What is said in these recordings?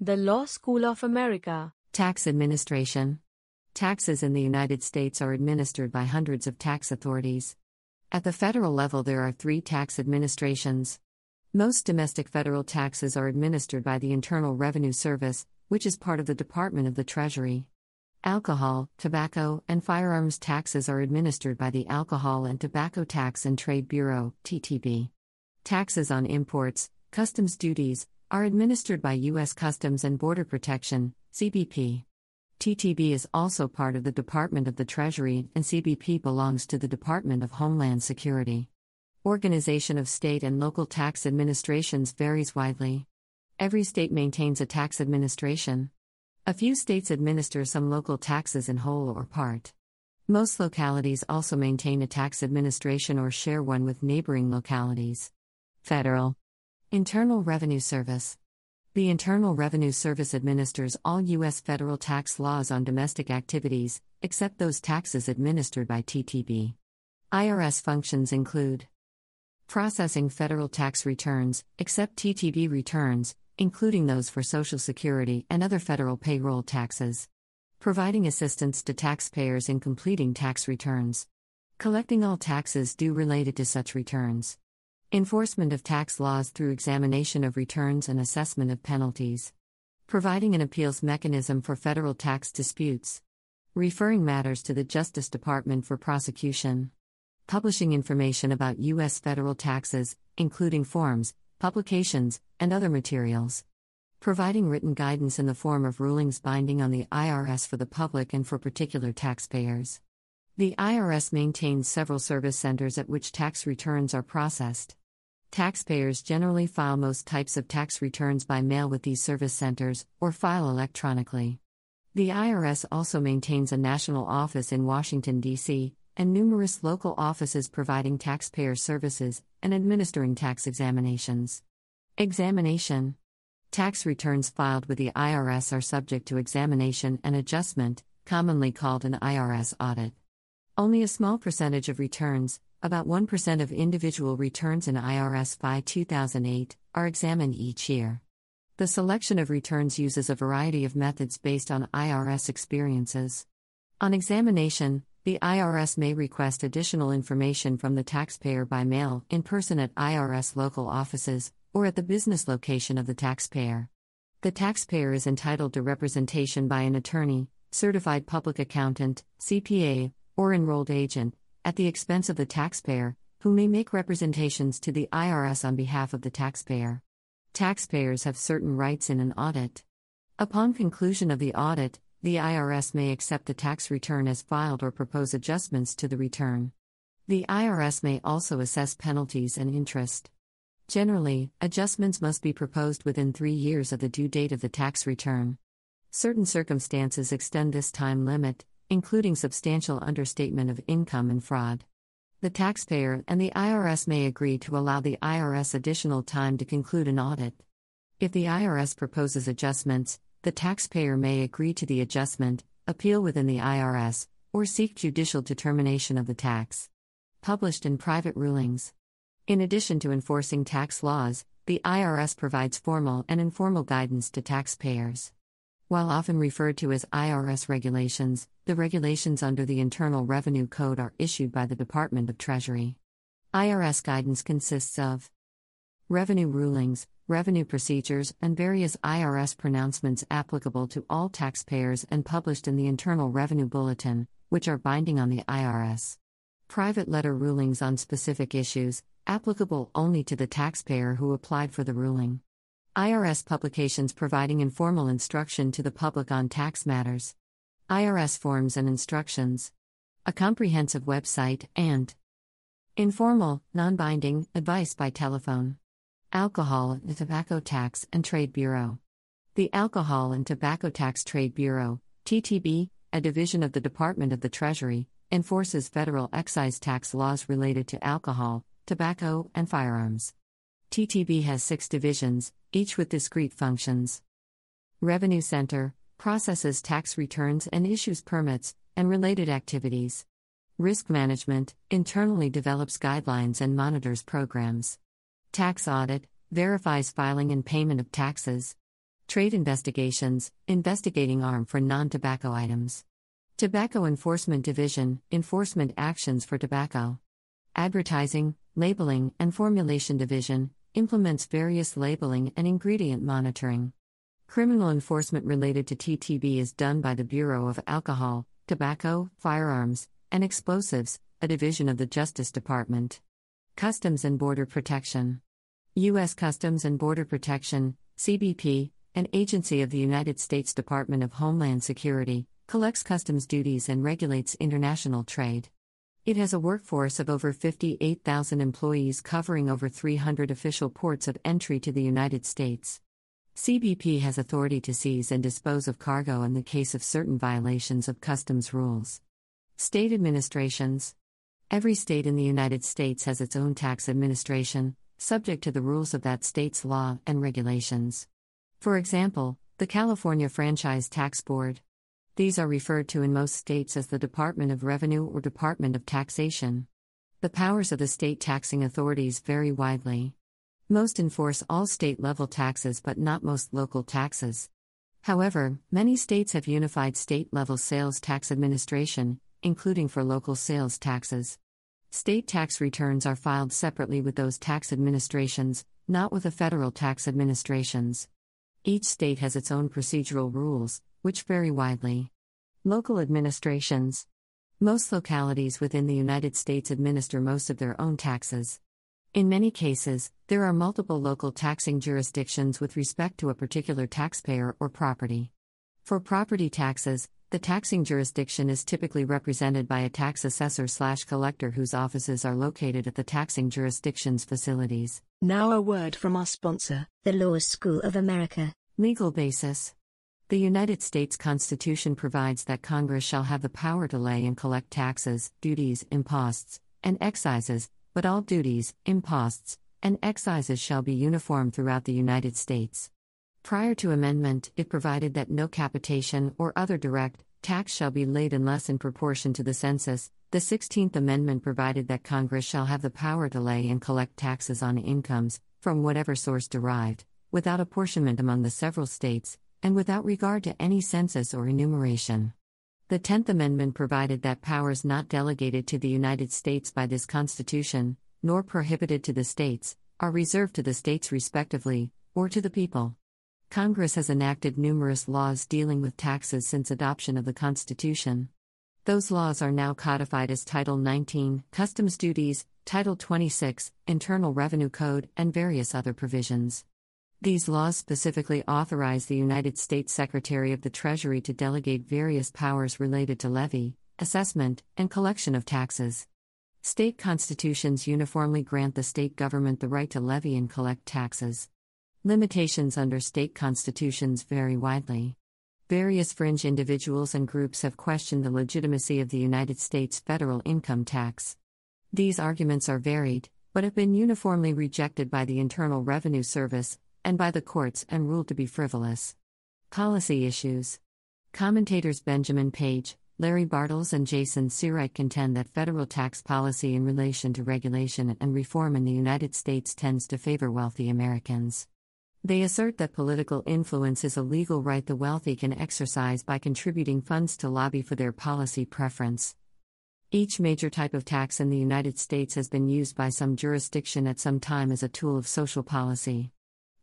The Law School of America. Tax Administration. Taxes in the United States are administered by hundreds of tax authorities. At the federal level, there are three tax administrations. Most domestic federal taxes are administered by the Internal Revenue Service, which is part of the Department of the Treasury. Alcohol, tobacco, and firearms taxes are administered by the Alcohol and Tobacco Tax and Trade Bureau, TTB. Taxes on imports, customs duties, are administered by U.S. Customs and Border Protection, CBP. TTB is also part of the Department of the Treasury, and CBP belongs to the Department of Homeland Security. Organization of state and local tax administrations varies widely. Every state maintains a tax administration. A few states administer some local taxes in whole or part. Most localities also maintain a tax administration or share one with neighboring localities. Federal Internal Revenue Service The Internal Revenue Service administers all U.S. federal tax laws on domestic activities, except those taxes administered by TTB. IRS functions include processing federal tax returns, except TTB returns, including those for Social Security and other federal payroll taxes, providing assistance to taxpayers in completing tax returns, collecting all taxes due related to such returns, enforcement of tax laws through examination of returns and assessment of penalties, providing an appeals mechanism for federal tax disputes, referring matters to the Justice Department for prosecution publishing information about U.S. federal taxes, including forms, publications, and other materials. Providing written guidance in the form of rulings binding on the IRS for the public and for particular taxpayers. The IRS maintains several service centers at which tax returns are processed. Taxpayers generally file most types of tax returns by mail with these service centers, or file electronically. The IRS also maintains a national office in Washington, D.C., and numerous local offices providing taxpayer services and administering tax examinations. Examination Tax returns filed with the IRS are subject to examination and adjustment, commonly called an IRS audit. Only a small percentage of returns, about 1% of individual returns in IRS FI 2008, are examined each year. The selection of returns uses a variety of methods based on IRS experiences. On examination, the IRS may request additional information from the taxpayer by mail, in person at IRS local offices, or at the business location of the taxpayer. The taxpayer is entitled to representation by an attorney, certified public accountant, CPA, or enrolled agent, at the expense of the taxpayer, who may make representations to the IRS on behalf of the taxpayer. Taxpayers have certain rights in an audit. Upon conclusion of the audit, the IRS may accept the tax return as filed or propose adjustments to the return. The IRS may also assess penalties and interest. Generally, adjustments must be proposed within three years of the due date of the tax return. Certain circumstances extend this time limit, including substantial understatement of income and fraud. The taxpayer and the IRS may agree to allow the IRS additional time to conclude an audit. If the IRS proposes adjustments, the taxpayer may agree to the adjustment, appeal within the IRS, or seek judicial determination of the tax. Published in private rulings. In addition to enforcing tax laws, the IRS provides formal and informal guidance to taxpayers. While often referred to as IRS regulations, the regulations under the Internal Revenue Code are issued by the Department of Treasury. IRS guidance consists of revenue rulings, revenue procedures, and various IRS pronouncements applicable to all taxpayers and published in the Internal Revenue Bulletin, which are binding on the IRS. Private letter rulings on specific issues, applicable only to the taxpayer who applied for the ruling. IRS publications providing informal instruction to the public on tax matters. IRS forms and instructions. A comprehensive website and informal, non binding advice by telephone. Alcohol, the Tobacco Tax and Trade Bureau. The Alcohol and Tobacco Tax Trade Bureau, TTB, a division of the Department of the Treasury, enforces federal excise tax laws related to alcohol, tobacco, and firearms. TTB has six divisions, each with discrete functions. Revenue Center processes tax returns and issues permits and related activities. Risk Management internally develops guidelines and monitors programs. Tax Audit verifies filing and payment of taxes. Trade Investigations, investigating arm for non tobacco items. Tobacco Enforcement Division, enforcement actions for tobacco. Advertising, Labeling, and Formulation Division, implements various labeling and ingredient monitoring. Criminal enforcement related to TTB is done by the Bureau of Alcohol, Tobacco, Firearms, and Explosives, a division of the Justice Department. Customs and Border Protection. U.S. Customs and Border Protection, CBP, an agency of the United States Department of Homeland Security, collects customs duties and regulates international trade. It has a workforce of over 58,000 employees covering over 300 official ports of entry to the United States. CBP has authority to seize and dispose of cargo in the case of certain violations of customs rules. State administrations. Every state in the United States has its own tax administration, subject to the rules of that state's law and regulations. For example, the California Franchise Tax Board. These are referred to in most states as the Department of Revenue or Department of Taxation. The powers of the state taxing authorities vary widely. Most enforce all state level taxes but not most local taxes. However, many states have unified state level sales tax administration, including for local sales taxes. State tax returns are filed separately with those tax administrations, not with the federal tax administrations. Each state has its own procedural rules, which vary widely. Local administrations. Most localities within the United States administer most of their own taxes. In many cases, there are multiple local taxing jurisdictions with respect to a particular taxpayer or property. For property taxes, the taxing jurisdiction is typically represented by a tax assessor slash collector whose offices are located at the taxing jurisdiction's facilities. Now a word from our sponsor, the Law School of America. Legal basis. The United States Constitution provides that Congress shall have the power to lay and collect taxes, duties, imposts, and excises, but all duties, imposts, and excises shall be uniform throughout the United States. Prior to amendment, it provided that no capitation or other direct tax shall be laid unless in proportion to the census. The 16th Amendment provided that Congress shall have the power to lay and collect taxes on incomes, from whatever source derived, without apportionment among the several states, and without regard to any census or enumeration. The Tenth Amendment provided that powers not delegated to the United States by this Constitution, nor prohibited to the states, are reserved to the states respectively, or to the people. Congress has enacted numerous laws dealing with taxes since adoption of the Constitution. Those laws are now codified as Title 19, Customs Duties, Title 26, Internal Revenue Code, and various other provisions. These laws specifically authorize the United States Secretary of the Treasury to delegate various powers related to levy, assessment, and collection of taxes. State constitutions uniformly grant the state government the right to levy and collect taxes. Limitations under state constitutions vary widely. Various fringe individuals and groups have questioned the legitimacy of the United States federal income tax. These arguments are varied, but have been uniformly rejected by the Internal Revenue Service, and by the courts and ruled to be frivolous. Policy issues. Commentators Benjamin Page, Larry Bartels, and Jason Seawright contend that federal tax policy in relation to regulation and reform in the United States tends to favor wealthy Americans. They assert that political influence is a legal right the wealthy can exercise by contributing funds to lobby for their policy preference. Each major type of tax in the United States has been used by some jurisdiction at some time as a tool of social policy.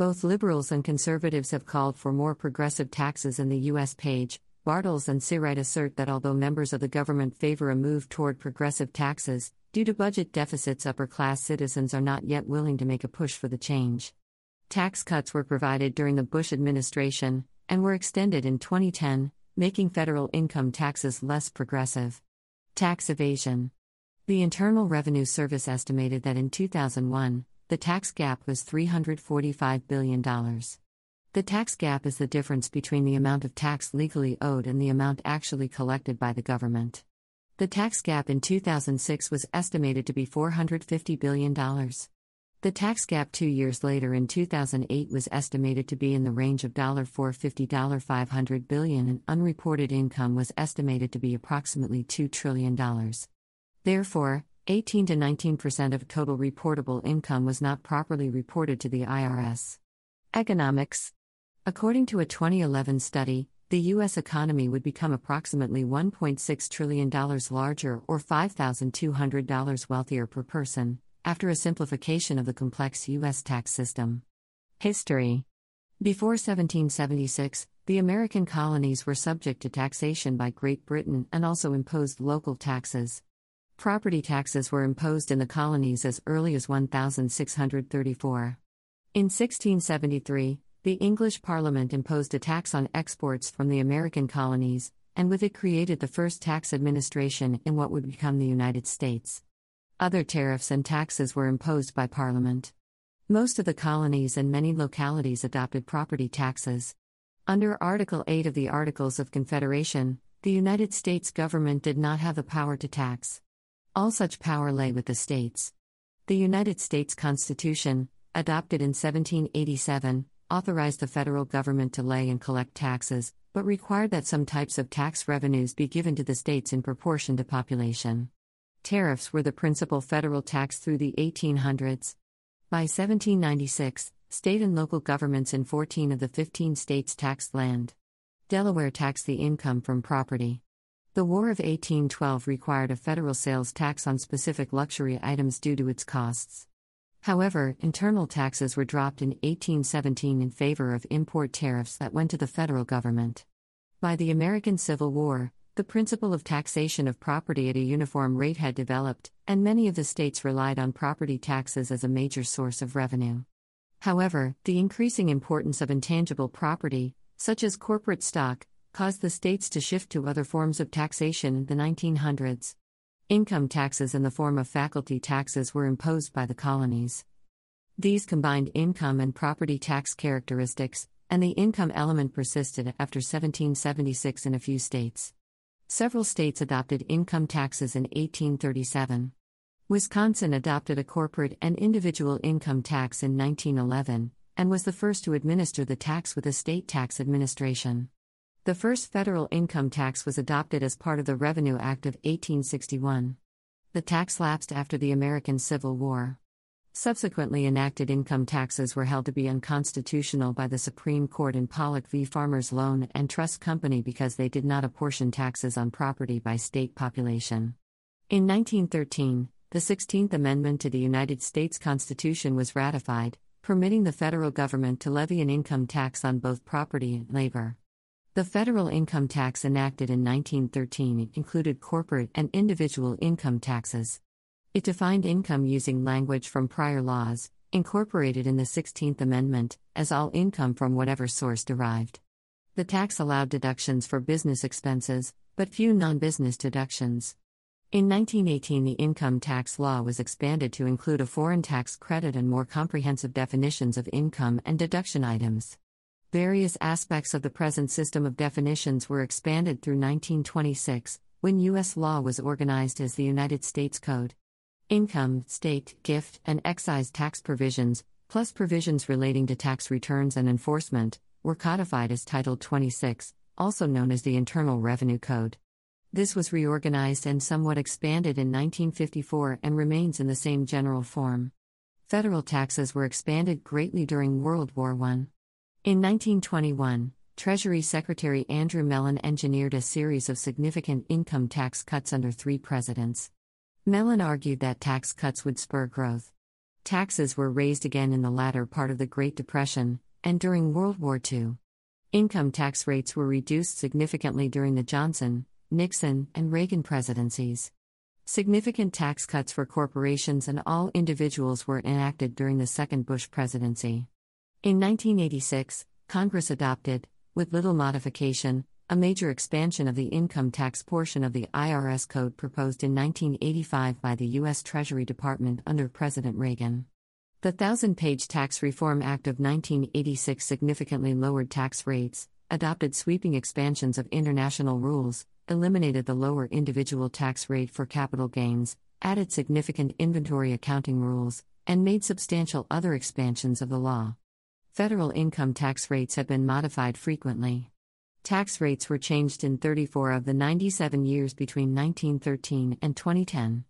Both liberals and conservatives have called for more progressive taxes in the U.S. Page. Bartels and Seawright assert that although members of the government favor a move toward progressive taxes, due to budget deficits, upper class citizens are not yet willing to make a push for the change. Tax cuts were provided during the Bush administration and were extended in 2010, making federal income taxes less progressive. Tax evasion. The Internal Revenue Service estimated that in 2001, the tax gap was $345 billion. The tax gap is the difference between the amount of tax legally owed and the amount actually collected by the government. The tax gap in 2006 was estimated to be $450 billion. The tax gap two years later in 2008 was estimated to be in the range of $450 $500 billion, and unreported income was estimated to be approximately $2 trillion. Therefore, 18 to 19% of total reportable income was not properly reported to the IRS. Economics According to a 2011 study, the U.S. economy would become approximately $1.6 trillion larger or $5,200 wealthier per person, after a simplification of the complex U.S. tax system. History Before 1776, the American colonies were subject to taxation by Great Britain and also imposed local taxes. Property taxes were imposed in the colonies as early as 1634. In 1673, the English Parliament imposed a tax on exports from the American colonies, and with it created the first tax administration in what would become the United States. Other tariffs and taxes were imposed by Parliament. Most of the colonies and many localities adopted property taxes. Under Article 8 of the Articles of Confederation, the United States government did not have the power to tax. All such power lay with the states. The United States Constitution, adopted in 1787, authorized the federal government to lay and collect taxes, but required that some types of tax revenues be given to the states in proportion to population. Tariffs were the principal federal tax through the 1800s. By 1796, state and local governments in 14 of the 15 states taxed land. Delaware taxed the income from property. The War of 1812 required a federal sales tax on specific luxury items due to its costs. However, internal taxes were dropped in 1817 in favor of import tariffs that went to the federal government. By the American Civil War, the principle of taxation of property at a uniform rate had developed, and many of the states relied on property taxes as a major source of revenue. However, the increasing importance of intangible property, such as corporate stock, caused the states to shift to other forms of taxation in the 1900s. Income taxes in the form of faculty taxes were imposed by the colonies. These combined income and property tax characteristics, and the income element persisted after 1776 in a few states. Several states adopted income taxes in 1837. Wisconsin adopted a corporate and individual income tax in 1911, and was the first to administer the tax with a state tax administration. The first federal income tax was adopted as part of the Revenue Act of 1861. The tax lapsed after the American Civil War. Subsequently enacted income taxes were held to be unconstitutional by the Supreme Court in Pollock v. Farmers Loan and Trust Company because they did not apportion taxes on property by state population. In 1913, the 16th Amendment to the United States Constitution was ratified, permitting the federal government to levy an income tax on both property and labor. The federal income tax enacted in 1913 included corporate and individual income taxes. It defined income using language from prior laws, incorporated in the 16th Amendment, as all income from whatever source derived. The tax allowed deductions for business expenses, but few non business deductions. In 1918, the income tax law was expanded to include a foreign tax credit and more comprehensive definitions of income and deduction items. Various aspects of the present system of definitions were expanded through 1926, when U.S. law was organized as the United States Code. Income, state, gift, and excise tax provisions, plus provisions relating to tax returns and enforcement, were codified as Title 26, also known as the Internal Revenue Code. This was reorganized and somewhat expanded in 1954 and remains in the same general form. Federal taxes were expanded greatly during World War I. In 1921, Treasury Secretary Andrew Mellon engineered a series of significant income tax cuts under three presidents. Mellon argued that tax cuts would spur growth. Taxes were raised again in the latter part of the Great Depression, and during World War II. Income tax rates were reduced significantly during the Johnson, Nixon, and Reagan presidencies. Significant tax cuts for corporations and all individuals were enacted during the second Bush presidency. In 1986, Congress adopted, with little modification, a major expansion of the income tax portion of the IRS code proposed in 1985 by the U.S. Treasury Department under President Reagan. The Thousand Page Tax Reform Act of 1986 significantly lowered tax rates, adopted sweeping expansions of international rules, eliminated the lower individual tax rate for capital gains, added significant inventory accounting rules, and made substantial other expansions of the law. Federal income tax rates have been modified frequently. Tax rates were changed in 34 of the 97 years between 1913 and 2010.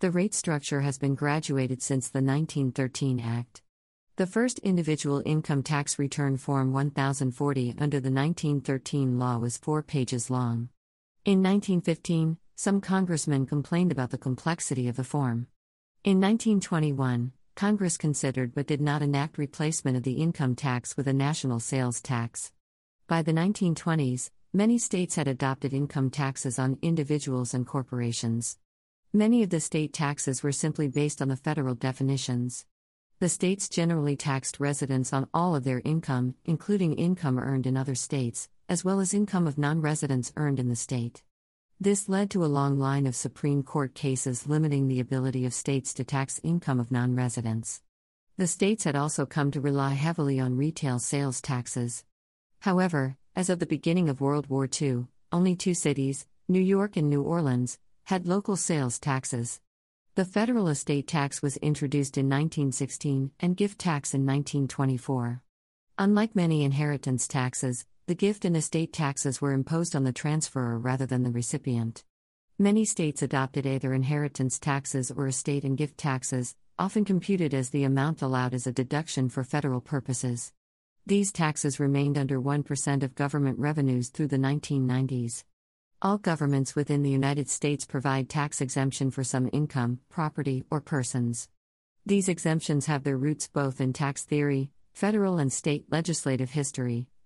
The rate structure has been graduated since the 1913 Act. The first individual income tax return Form 1040 under the 1913 law was four pages long. In 1915, some congressmen complained about the complexity of the form. In 1921, Congress considered but did not enact replacement of the income tax with a national sales tax. By the 1920s, many states had adopted income taxes on individuals and corporations. Many of the state taxes were simply based on the federal definitions. The states generally taxed residents on all of their income, including income earned in other states, as well as income of non residents earned in the state. This led to a long line of Supreme Court cases limiting the ability of states to tax income of non residents. The states had also come to rely heavily on retail sales taxes. However, as of the beginning of World War II, only two cities, New York and New Orleans, had local sales taxes. The federal estate tax was introduced in 1916 and gift tax in 1924. Unlike many inheritance taxes, the gift and estate taxes were imposed on the transferor rather than the recipient. Many states adopted either inheritance taxes or estate and gift taxes, often computed as the amount allowed as a deduction for federal purposes. These taxes remained under 1% of government revenues through the 1990s. All governments within the United States provide tax exemption for some income, property, or persons. These exemptions have their roots both in tax theory, federal and state legislative history,